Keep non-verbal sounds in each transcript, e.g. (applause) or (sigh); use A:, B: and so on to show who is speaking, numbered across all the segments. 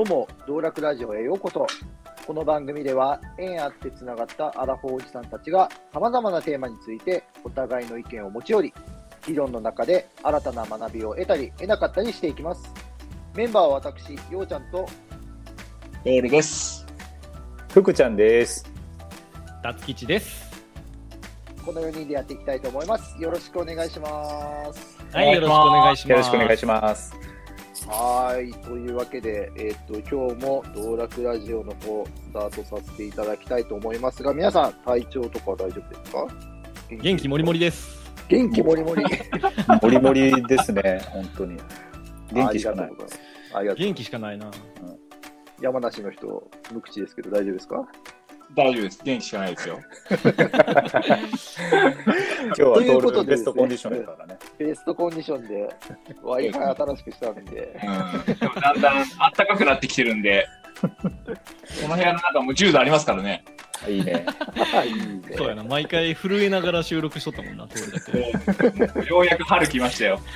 A: どうも、道楽ラジオへようこそ。この番組では、縁あってつながったアラフォーおじさんたちが、様々なテーマについて、お互いの意見を持ち寄り、議論の中で新たな学びを得たり、得なかったりしていきます。メンバーは私、ようちゃんと、
B: メールです。
C: 福ちゃんです。
D: 達吉です。
A: この4人でやっていきたいと思います。よろしくお願いします。
D: はい、よろしくお願いします。
C: よろしくお願いします。
A: はい。というわけで、えっ、と、今日も道楽ラジオの方、スタートさせていただきたいと思いますが、皆さん、体調とか大丈夫ですか？
D: 元気？もりもりです。
A: 元気もりもり。
C: もりもりですね、本当に。元気しかない
A: ありがとう。
D: 元気しかないな。
A: 山梨の人、無口ですけど大丈夫ですか？
B: 大丈夫です。元気しかないですよ。(laughs)
C: 今日は
A: ということ
C: トール
A: で
C: ベストコンディションだからね。
A: ベストコンディションで Wi-Fi 新しくしたんで、
B: うん。でもだんだん暖かくなってきてるんで、この部屋の中も10度ありますからね。
C: いいね。(laughs)
A: いいね。
D: そうやな、毎回震えながら収録しとったもんな。
B: ようやく春来ましたよ。(laughs)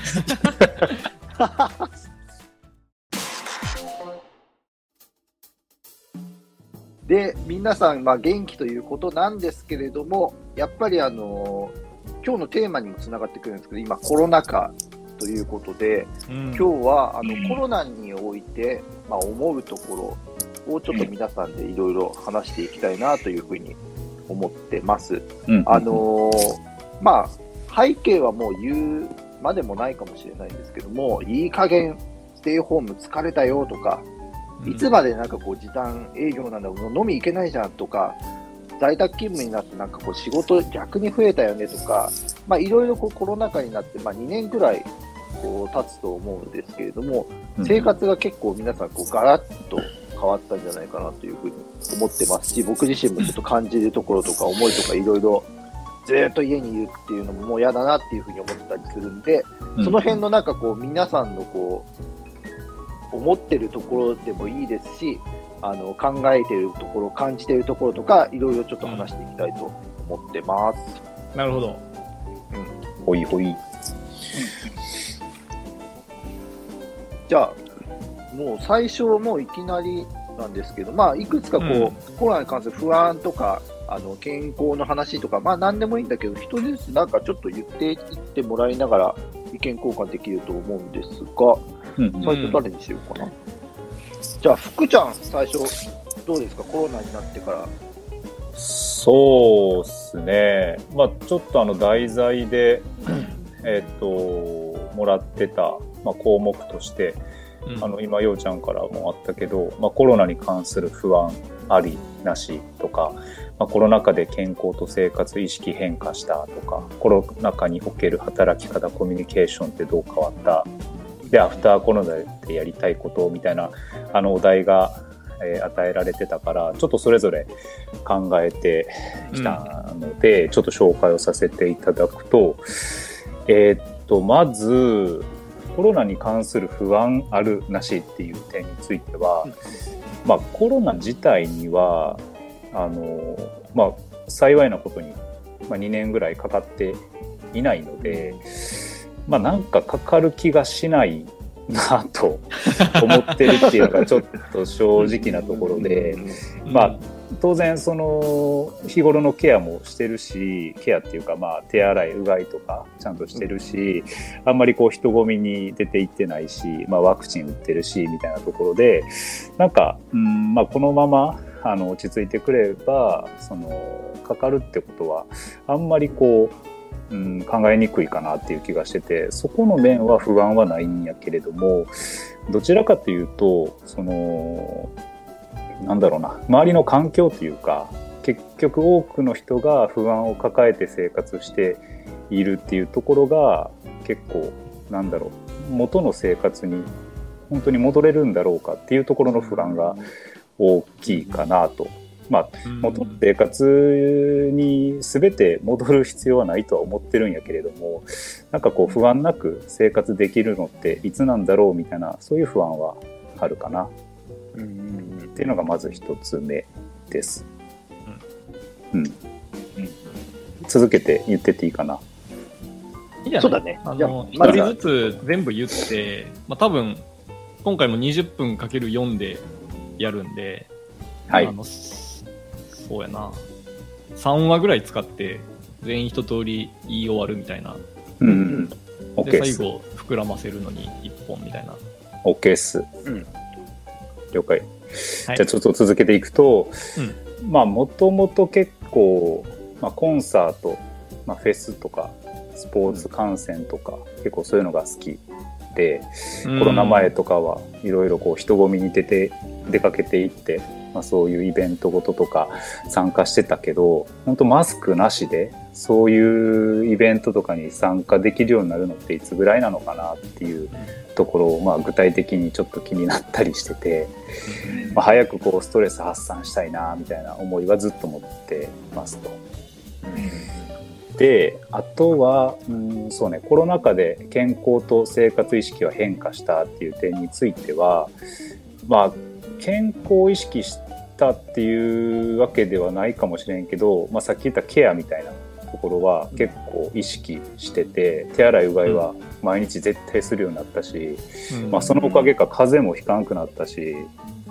A: で、皆さん、まあ、元気ということなんですけれども、やっぱりあの今日のテーマにもつながってくるんですけど、今、コロナ禍ということで、
D: うん。
A: 今日はあの、
B: うん。
A: コロナにおいて、まあ、思うところをちょっと皆さんでいろいろ話していきたいなというふうに思ってます。
C: うん。
A: あのーまあ、背景はもう言うまでもないかもしれないんですけども、いい加減ステイホーム疲れたよとか、いつまでなんかこう時短営業なんだ、もう飲み行けないじゃんとか、在宅勤務になってなんかこう仕事逆に増えたよねとか、まあいろいろこうコロナ禍になって、まあ2年ぐらいこう経つと思うんですけれども、生活が結構皆さんこうガラッと変わったんじゃないかなというふうに思ってますし、僕自身もちょっと感じるところとか思いとかいろいろずーっと家にいるっていうのももう嫌だなっていうふうに思ってたりするんで、
C: うん。
A: その辺のなんかこう皆さんのこう思ってるところでもいいですし、あの考えてるところ、感じてるところとか、いろいろちょっと話していきたいと思ってます。
D: なるほど。
C: ほいほい。
A: じゃあ、もう最初もういきなりなんですけど、まあいくつかこう、
D: うん
A: コロナに関する不安とか、あの健康の話とか、まあ何でもいいんだけど、一人ずつなんかちょっと言っていってもらいながら意見交換できると思うんですが、
C: うん
A: 最初誰にしようかな。じゃあ、福ちゃん、最初、どうですか、コロナになってから。
C: そうっすね。まあちょっとあの題材で、(clears throat) えっと、もらってた、まあ、項目として、
D: うん
C: あの今、ようちゃんからもあったけど、まあ、コロナに関する不安ありなしとか、まあ、コロナ禍で健康と生活意識変化したとか、コロナ禍における働き方、コミュニケーションってどう変わったで、アフターコロナでやりたいことみたいなあのお題が、えー与えられてたから、ちょっとそれぞれ考えてきたので、ちょっと紹介をさせていただくと、えーっと、まず、コロナに関する不安あるなしっていう点については、まあ、コロナ自体にはあの、まあ、幸いなことに、まあ、2年ぐらいかかっていないので、まあ、なんかかかる気がしないなと (laughs) 思ってるっていうのがちょっと正直なところで、まあ、当然その日頃のケアもしてるしケアっていうかまあ手洗いうがいとかちゃんとしてるしあんまりこう人混みに出て行ってないし、まあ、ワクチン打ってるしみたいなところでなんか、うんまあ、このままあの落ち着いてくればそのかかるってことはあんまりこう、うん、考えにくいかなっていう気がしててそこの面は不安はないんやけれどもどちらかというとそのなんだろうな周りの環境というか結局多くの人が不安を抱えて生活しているっていうところが結構なんだろう元の生活に本当に戻れるんだろうかっていうところの不安が大きいかなと。まあ
D: うん
C: 元の生活に全て戻る必要はないとは思ってるんやけれどもなんかこう不安なく生活できるのっていつなんだろうみたいなそういう不安はあるかな
A: うんうんうん
C: っていうのがまず一つ目です。うん。続けて言ってっていいかな。
D: いいじゃない？
A: そうだね
D: あ人ずつ全部言って、まあ多分、今回も20分かける4でやるんで、
C: はい
D: あ。のそそうやな。3話ぐらい使って、全員一通り言い終わるみたいな。
C: うんうん。
D: で。最後、膨らませるのに1本みたいな。
C: OK っす。
A: うん
C: 了解。
D: はい
C: じゃあちょっと続けていくと、
D: うん
C: まあもともと結構、まあ、コンサート、まあ、フェスとかスポーツ観戦とか、結構そういうのが好きで、コロナ前とかはいろいろこう人混みに出て出かけていって、まあ、そういうイベントごととか参加してたけど本当マスクなしでそういうイベントとかに参加できるようになるのっていつぐらいなのかなっていうところを、まあ、具体的にちょっと気になったりしてて、まあ、早くこうストレス発散したいなみたいな思いはずっと持ってますと。であとはうんそうねコロナ禍で健康と生活意識は変化したっていう点についてはまあ健康を意識したっていうわけではないかもしれんけど、まあ、さっき言ったケアみたいなところは結構意識してて手洗いうがいは毎日絶対するようになったし、
D: うん。
C: まあ、そのおかげか風邪もひかんくなったし、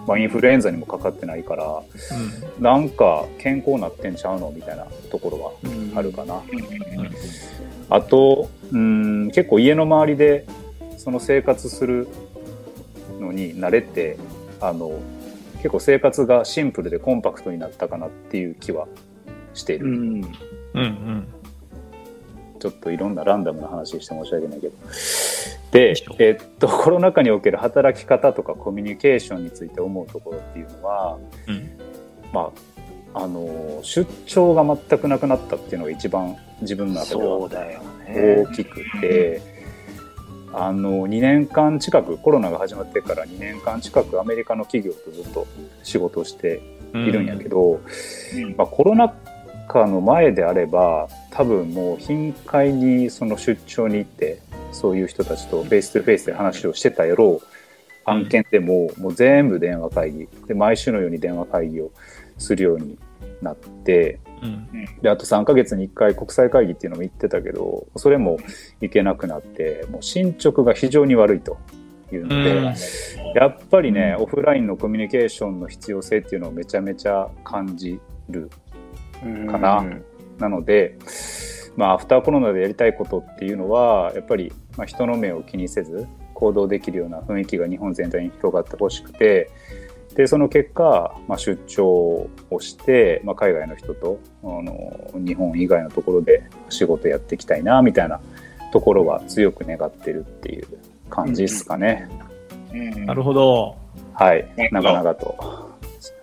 C: まあ、インフルエンザにもかかってないから
D: うん。
C: なんか健康なってんちゃうのみたいなところは
A: うん。
C: あるかな。
D: うん。
C: あと、うん、結構家の周りでその生活するのに慣れて、あの、結構生活がシンプルでコンパクトになったかなっていう気はしている。
A: うん。
D: うんうん
C: ちょっといろんなランダムな話して申し訳ないけど。でえっと、コロナ禍における働き方とかコミュニケーションについて思うところっていうのは、
D: うん。
C: まあ、あの、出張が全くなくなったっていうのが一番自分の中では大きくて、あの2年間近くコロナが始まってから2年間近くアメリカの企業とずっと仕事をしているんやけど、まあ、コロナ禍の前であれば多分もう頻回にその出張に行ってそういう人たちとフェイス2フェイスで話をしてたやろう。案件でももう全部電話会議。で毎週のように電話会議をするようになって
D: うん。
C: であと3ヶ月に1回国際会議っていうのも言ってたけどそれも行けなくなってもう進捗が非常に悪いというので、
D: うん。
C: やっぱりねオフラインのコミュニケーションの必要性っていうのをめちゃめちゃ感じるかな
A: うん
C: なので、まあ、アフターコロナでやりたいことっていうのはやっぱり、まあ、人の目を気にせず行動できるような雰囲気が日本全体に広がってほしくてでその結果、まあ、出張をして、まあ、海外の人とあの日本以外のところで仕事やっていきたいなみたいなところは強く願ってるっていう感じですかね。
B: うん
D: なるほど。
C: はい長々と。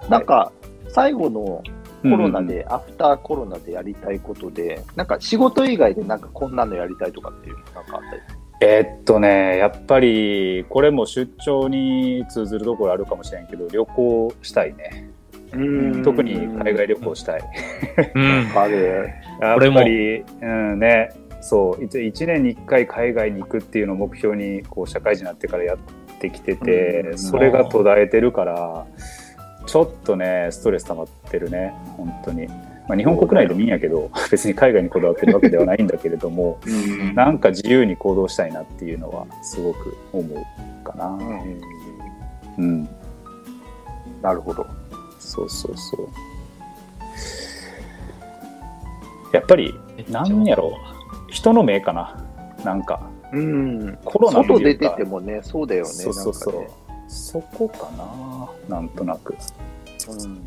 A: なんか、最後のコロナ
C: うん
A: で、アフターコロナでやりたいことで、なんか仕事以外でなんかこんなのやりたいとかっていうのなんかあったり
C: えーっとね、やっぱり、これも出張に通ずるところあるかもしれんけど、旅行したいね。
A: うん。
C: 特に海外旅行したい。
D: うん。(laughs)
A: あれ、
C: やっぱり、うんね、そう、一1年に1回海外に行くっていうのを目標に、こう、社会人になってからやってきて
A: う
C: て、
A: ん。
C: それが途絶えてるから、ちょっとね、ストレス溜まってるね、本当に。まあ、日本国内でもいいんやけど、(laughs) 別に海外にこだわってるわけではないんだけれども、
A: うん
C: なんか自由に行動したいなっていうのは、すごく思うかな。
A: うん
C: うん。
A: なるほど。
C: そうそうそう。やっぱり、なんやろ人の目かな。なんか、
A: うん。
C: コロナ
A: 外出ててもね、そうだよね。
C: そうそうそう。そこかな。なんとなく。
A: うん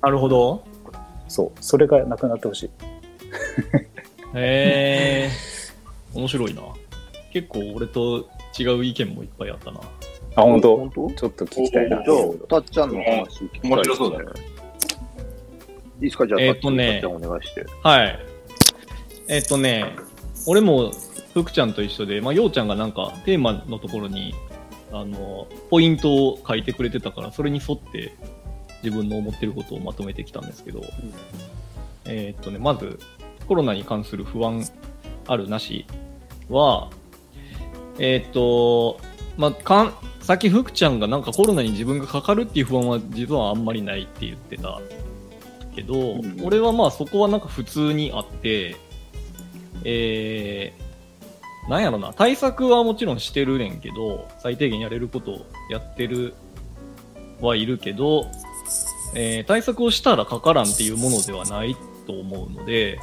D: なるほど。
C: そう。それがなくなってほしい。
D: へえ。面白いな。結構俺と違う意見もいっぱいあったな。
C: あ、本当？
A: 本当？
C: ちょっと聞きたいな。
A: じゃあ、たっちゃんの話聞きたい、
B: 面白そうだね。
A: いいですか？じゃあ、
D: えーとね
A: たっちゃんお願いして。
D: はい。えっとね、俺も福ちゃんと一緒で、まあ、ようちゃんがなんかテーマのところに、あの、ポイントを書いてくれてたから、それに沿って自分の思ってることをまとめてきたんですけど、えっとね、まず、コロナに関する不安あるなしは、えっと、まあ、かん、さっき福ちゃんがなんかコロナに自分がかかるっていう不安は実はあんまりないって言ってたけど、
A: ん。
D: 俺はまあそこはなんか普通にあって、えー、なんやろな、対策はもちろんしてるねんけど、最低限やれることをやってるはいるけど、えー対策をしたらかからんっていうものではないと思うので、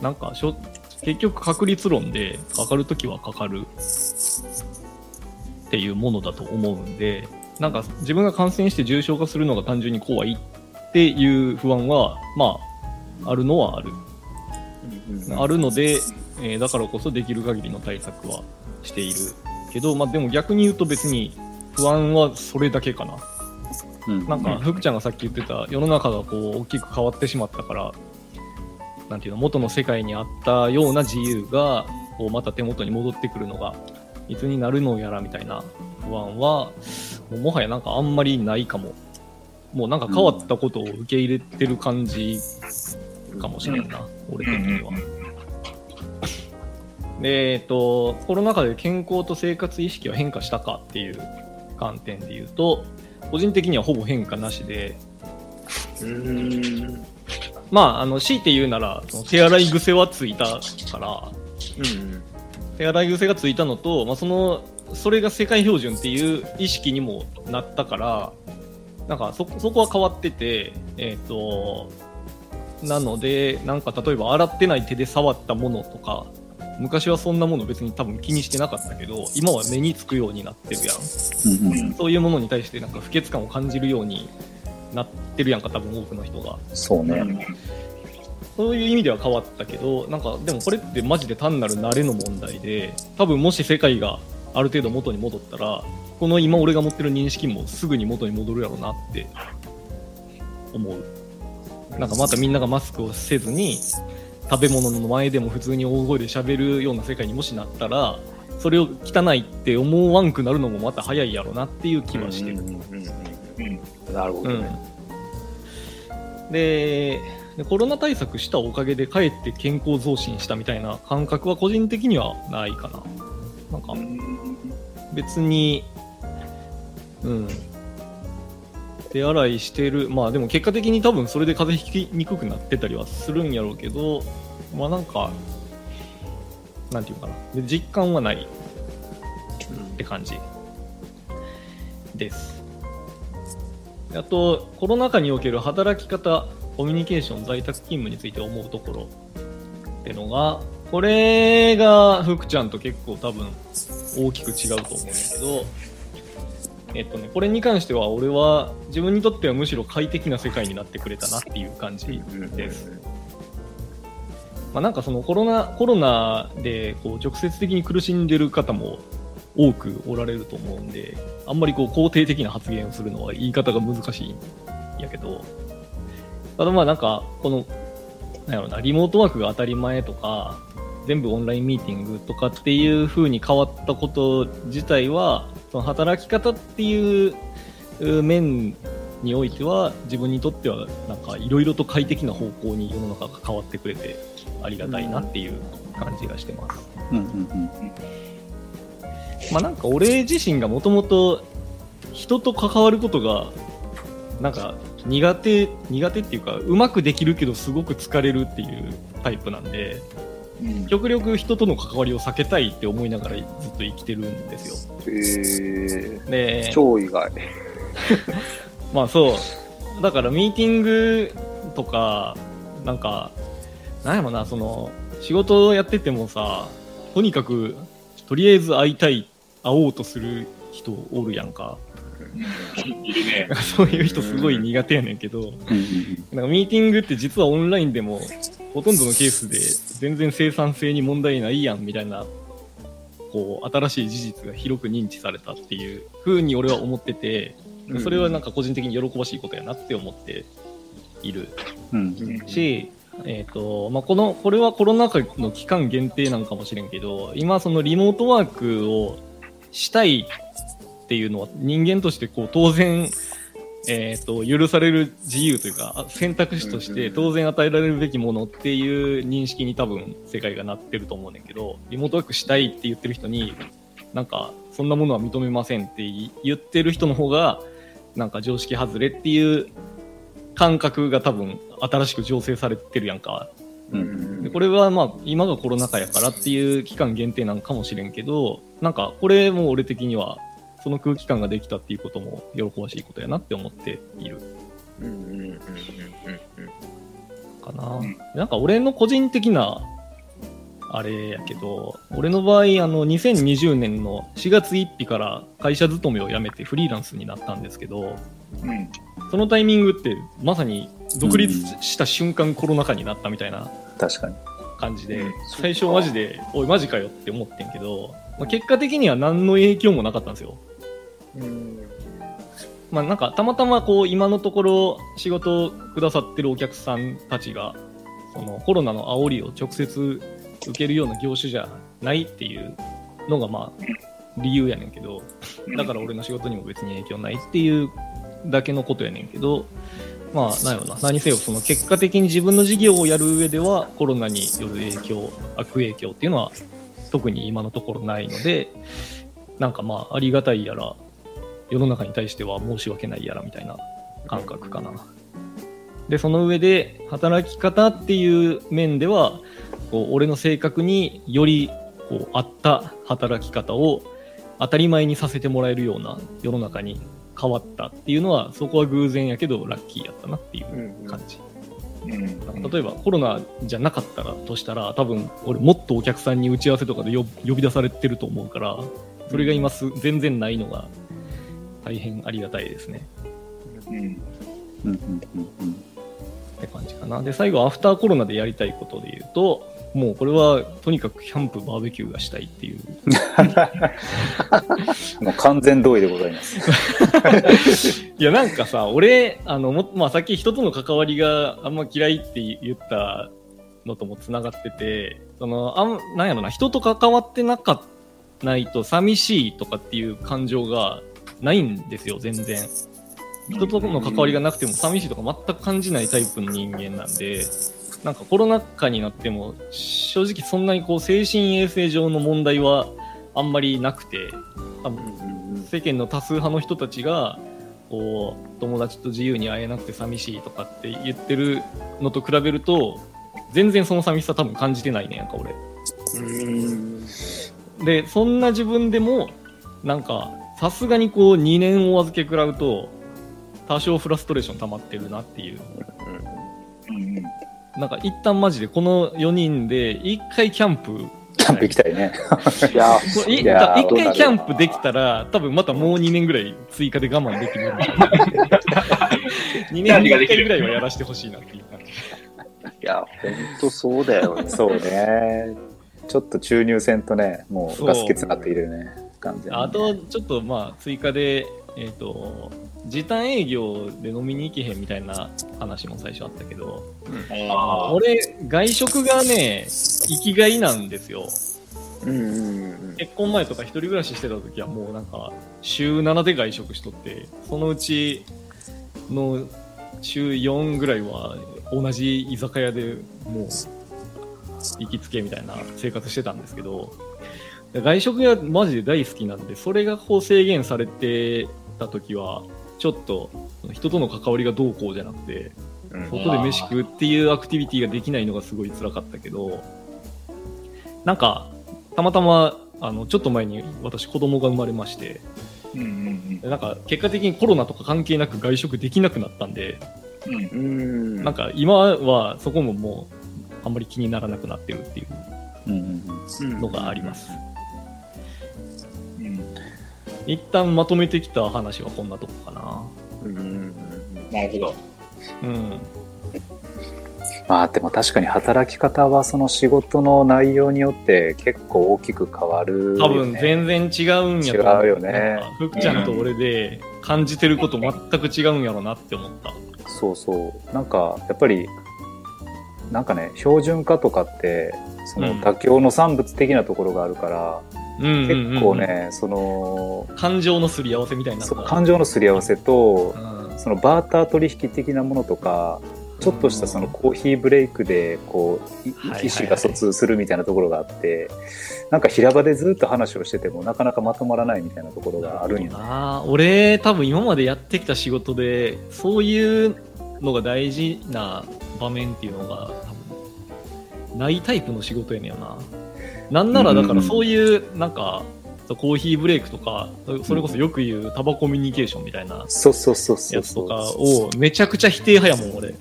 D: なんかしょ、結局確率論でかかるときはかかるっていうものだと思うんで、なんか自分が感染して重症化するのが単純に怖いっていう不安は、まあ、あるのはある。あるので、えーだからこそできる限りの対策はしているけど、まあでも逆に言うと別に不安はそれだけかな。
C: うん
D: なんか、福ちゃんがさっき言ってた世の中がこう大きく変わってしまったから、なんていうの、元の世界にあったような自由が、こうまた手元に戻ってくるのが、いつになるのやらみたいな不安は、もはやなんかあんまりないかも。もうなんか変わったことを受け入れてる感じかもしれんな、俺的には。で、えっと、コロナ禍で健康と生活意識は変化したかっていう観点で言うと、個人的にはほぼ変化なしで、
A: うん。
D: まあ、あの、強いて言うなら、その手洗い癖はついたから、
A: うん。
D: 手洗い癖がついたのと、まあ、その、それが世界標準っていう意識にもなったから、なんかそ、そこは変わってて、えっ、と、なので、なんか例えば洗ってない手で触ったものとか、昔はそんなもの別に多分気にしてなかったけど、今は目につくようになってるやん。
C: うんうん
D: そういうものに対してなんか不潔感を感じるようになってるやんか、多分多くの人が。
C: そうね。
D: そういう意味では変わったけど、なんかでもこれってマジで単なる慣れの問題で、多分もし世界がある程度元に戻ったら、この今俺が持ってる認識もすぐに元に戻るやろうなって思う。なんかまたみんながマスクをせずに、食べ物の前でも普通に大声で喋るような世界にもしなったら、それを汚いって思わんくなるのもまた早いやろうなっていう気はしてる。
A: なるほどね。
D: ででコロナ対策したおかげでかえって健康増進したみたいな感覚は個人的にはないかな。なんか別に、うん。手洗いしてる、まあでも結果的に多分それで風邪ひきにくくなってたりはするんやろうけど、まあなんか、なんていうかな。で実感はないって感じです。あと、コロナ禍における働き方、コミュニケーション、在宅勤務について思うところってのが、これが福ちゃんと結構多分大きく違うと思うんだけど、えっとね、これに関しては俺は自分にとってはむしろ快適な世界になってくれたなっていう感じです。まあ、なんかそのコロナコロナでこう直接的に苦しんでる方も多くおられると思うんで、あんまりこう肯定的な発言をするのは言い方が難しいんやけど、ただまあなんか、この、なんやろな、リモートワークが当たり前とか、全部オンラインミーティングとかっていう風に変わったこと自体は、その働き方っていうう面においては、自分にとってはなんかいろいろと快適な方向に世の中が変わってくれてありがたいなっていう感じがしてます。
C: うんうん
D: まあなんか俺自身がもともと人と関わることがなんか苦手苦手っていうかうまくできるけどすごく疲れるっていうタイプなんで極力人との関わりを避けたいって思いながらずっと生きてるんですよ。
A: えー、
D: で
A: 超意外。(laughs)
D: まあそう。だからミーティングとかなんかなんやろなその仕事をやっててもさとにかくとりあえず会いたい会おうとする人おるやんか
B: いるね。(laughs)
D: そういう人すごい苦手やねんけど、なんかミーティングって実はオンラインでもほとんどのケースで全然生産性に問題ないやんみたいな、こう、新しい事実が広く認知されたっていう風に俺は思ってて、それはなんか個人的に喜ばしいことやなって思っている
C: うん
D: し、えっ、と、まあ、この、これはコロナ禍の期間限定なんかもしれんけど、今そのリモートワークをしたいっていうのは人間としてこう当然、えっ、と、許される自由というか、あ選択肢として当然与えられるべきものっていう認識に多分世界がなってると思うねんけど、リモートワークしたいって言ってる人に、なんか、そんなものは認めませんって言ってる人の方が、なんか常識外れっていう感覚が多分新しく醸成されてるやんか。
C: うん
D: でこれはまあ今がコロナ禍やからっていう期間限定なんかもしれんけど、なんかこれも俺的にはその空気感ができたっていうことも喜ばしいことやなって思っている
A: うんうんうんうんうん
D: かな。
B: うん
D: なんか俺の個人的な、あれやけど、俺の場合、あの、2020年の4月1日から会社勤めを辞めてフリーランスになったんですけど、
B: うん。
D: そのタイミングってまさに独立した瞬間コロナ禍になったみたいな
C: 確かに。
D: 感じで、
B: うん
D: 最初マジで、おいマジかよって思ってんけど、まあ、結果的には何の影響もなかったんですよ。
A: うん
D: まあなんかたまたまこう今のところ仕事をくださってるお客さんたちがそのコロナの煽りを直接受けるような業種じゃないっていうのがまあ理由やねんけどだから俺の仕事にも別に影響ないっていうだけのことやねんけどまあなんやろな何せよその結果的に自分の事業をやる上ではコロナによる影響悪影響っていうのは特に今のところないのでなんかまあありがたいやら世の中に対しては申し訳ないやらみたいな感覚かな。で、その上で、働き方っていう面では、こう俺の性格によりこう合った働き方を当たり前にさせてもらえるような世の中に変わったっていうのは、そこは偶然やけどラッキーやったなっていう感じ。
B: うん。
D: 例えばコロナじゃなかったらとしたら、多分俺もっとお客さんに打ち合わせとかで呼呼び出されてると思うから、それが今す全然ないのが大変ありがたいですね。
B: うん。
C: うんうんうんうん
D: って感じかな。で、最後、アフターコロナでやりたいことで言うと、もうこれはとにかくキャンプ、バーベキューがしたいっていう。(laughs)
C: もう完全同意でございます。(laughs)
D: いや、なんかさ、俺、あの、もまあ、さっき人との関わりがあんま嫌いって言ったのともつながってて、その、あん、なんやろな、人と関わってなかっないと寂しいとかっていう感情がないんですよ、全然。人との関わりがなくても寂しいとか全く感じないタイプの人間なんで、なんかコロナ禍になっても、正直そんなにこう精神衛生上の問題はあんまりなくて、多分世間の多数派の人たちが、こう、友達と自由に会えなくて寂しいとかって言ってるのと比べると、全然その寂しさ多分感じてないねんやんか、俺。
A: うん
D: で、そんな自分でも、なんか、さすがにこう2年お預け食らうと、多少フラストレーション溜まってるなっていう。
B: うん。
D: なんか一旦マジでこの4人で一回キャンプ、
C: キャンプ行きたいね。
A: いや、
D: 一回キャンプできたら、多分またもう2年ぐらい追加で我慢できる。(laughs) 2年に1回ぐらいはやらせてほしいなっていう感じ。
A: いや、ほんとそうだよね。(laughs)
C: そうね。ちょっと注入せんとね、も
D: そう
C: うガス欠になっているね。完全にね
D: あと、ちょっとまあ、追加で、えっ、と、時短営業で飲みに行けへんみたいな話も最初あったけど、
B: ああ。
D: 俺、外食がね、生きがいなんですよ。
A: うんうんうん
D: 結婚前とか一人暮らししてた時はもうなんか、週7で外食しとって、そのうちの週4ぐらいは同じ居酒屋でもう、行きつけみたいな生活してたんですけど、外食がマジで大好きなんで、それがこう制限されてた時は、ちょっと人との関わりがどうこうじゃなくて、
A: うん
D: 外で飯食うっていうアクティビティができないのがすごい辛かったけど、なんか、たまたま、あの、ちょっと前に私子供が生まれまして、
B: うんうん
D: でなんか結果的にコロナとか関係なく外食できなくなったんで、
B: うん。うん。
A: うん
D: なんか今はそこももうあんまり気にならなくなってるっていう
C: うんうんうん
D: のがあります。
B: うん。
D: 一旦まとめてきた話はこんなとこかな。
A: うんうん
B: なるほど。
D: うん。
C: まあでも確かに働き方はその仕事の内容によって結構大きく変わるよね、
D: 多分全然違うんやと思
C: 違うよね
D: なんか福ちゃんと俺で感じてること全く違うんやろなって思った。
C: そうそうなんかやっぱりなんかね標準化とかってその
D: うん
C: 妥協の産物的なところがあるから、
D: うん
C: 結構。ねその
D: 感情のすり合わせみたいな
C: 感情のすり合わせと
D: うん。
C: そのバーター取引的なものとかちょっとしたそのコーヒーブレイクでこう意思が疎通するみたいなところがあってなんか平場でずっと話をしててもなかなかまとまらないみたいなところがあるんよね。
D: あー俺多分今までやってきた仕事でそういうのが大事な場面っていうのが多分ないタイプの仕事やねんななんならだからそういうなんかコーヒーブレイクとか、それこそよく言うタバコミュニケーションみたいな
C: そうそうそうそう
D: やつとか
C: そう
D: をめちゃくちゃ否定派やもん、俺。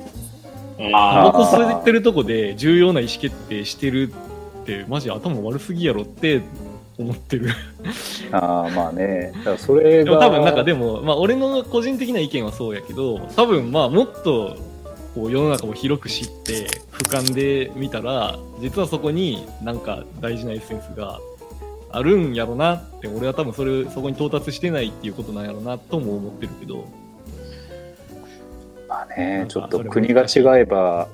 D: タ
B: あ
D: バコ吸ってるとこで重要な意思決定してるって、マジ頭悪すぎやろって思ってる。
C: ああまあね。だからそれが。
D: でも多分なんかでも、まあ俺の個人的な意見はそうやけど、多分まあもっとこう世の中を広く知って俯瞰で見たら、実はそこになんか大事なエッセンスがあるんやろなって、俺は多分それ、そこに到達してないっていうことなんやろなとも思ってるけど、
C: まあねちょっと国が違えば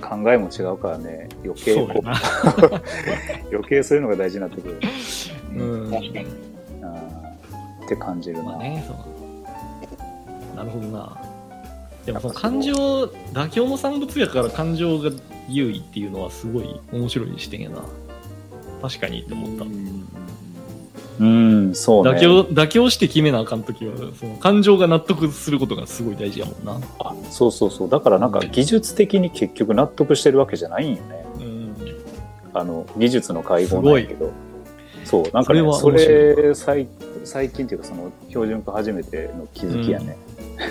C: 考えも違うからね余計こう。(laughs) 余計そういうのが大事になってくる、
D: うん。
B: 確かに。
C: あーって感じるな、
D: まあね。なるほどな。でもその感情、妥協の産物やから感情が優位っていうのはすごい面白い視点やな。確かにって思った。
C: うんそうね
D: 妥協、妥協して決めなあかんときは、その感情が納得することがすごい大事やもんな。
C: あそうそうそうだからなんか技術的に結局納得してるわけじゃないんよね
D: うん。
C: あの技術の会合なんやけどそうなんかねそ
D: それは面
C: れ最最近っていうかその標準化初めての気づきやね、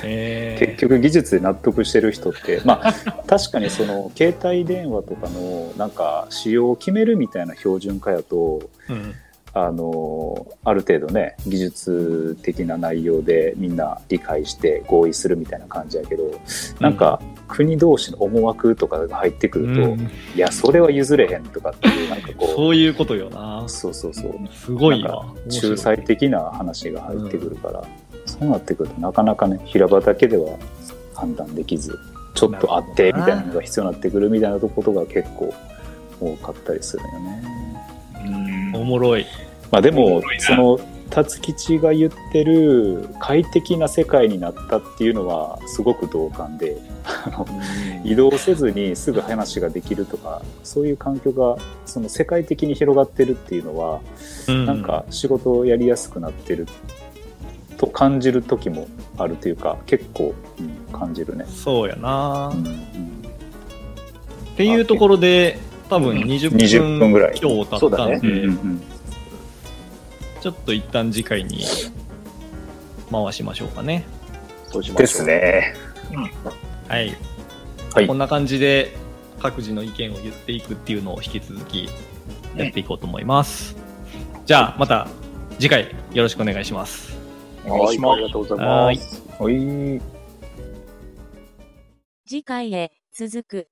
D: え
C: 結局技術で納得してる人ってまあ確かにその (laughs) 携帯電話とかのなんか使用を決めるみたいな標準化やと
D: うん。
C: あのある程度ね技術的な内容でみんな理解して合意するみたいな感じやけどなんか国同士の思惑とかが入ってく
D: う
C: ると、
D: ん、
C: いやそれは譲れへんとかっていうなんかこう (laughs)
D: そういうことよな。
C: そうそうそう。
D: すごい
C: な。仲裁的な話が入ってくるから、そうなってくるとなかなかね平場だけでは判断できずちょっとあってみたいなのが必要になってくるみたいなことが結構多かったりするよね。
B: うん
D: おもろい。
C: まあでもその辰吉が言ってる快適な世界になったっていうのはすごく同感であの移動せずにすぐ話ができるとかそういう環境がその世界的に広がってるっていうのは
D: うん
C: なんか仕事をやりやすくなってると感じる時もあるというか結構、うん感じるね。
D: そうやな。
C: うんうん
D: っていうところで、多分20分
C: 20分ぐらい
D: 今日経ったんで、
C: うんうん
D: ちょっと一旦次回に回しましょうかね。
A: そうしましょう。
C: です。ね。
D: はい。
C: はい
D: こんな感じで各自の意見を言っていくっていうのを引き続きやっていこうと思います。じゃあまた次回よろしくお願いします。
A: はい、
B: お願いします
A: ありがとうございます。
C: はい。
E: 次回へ続く。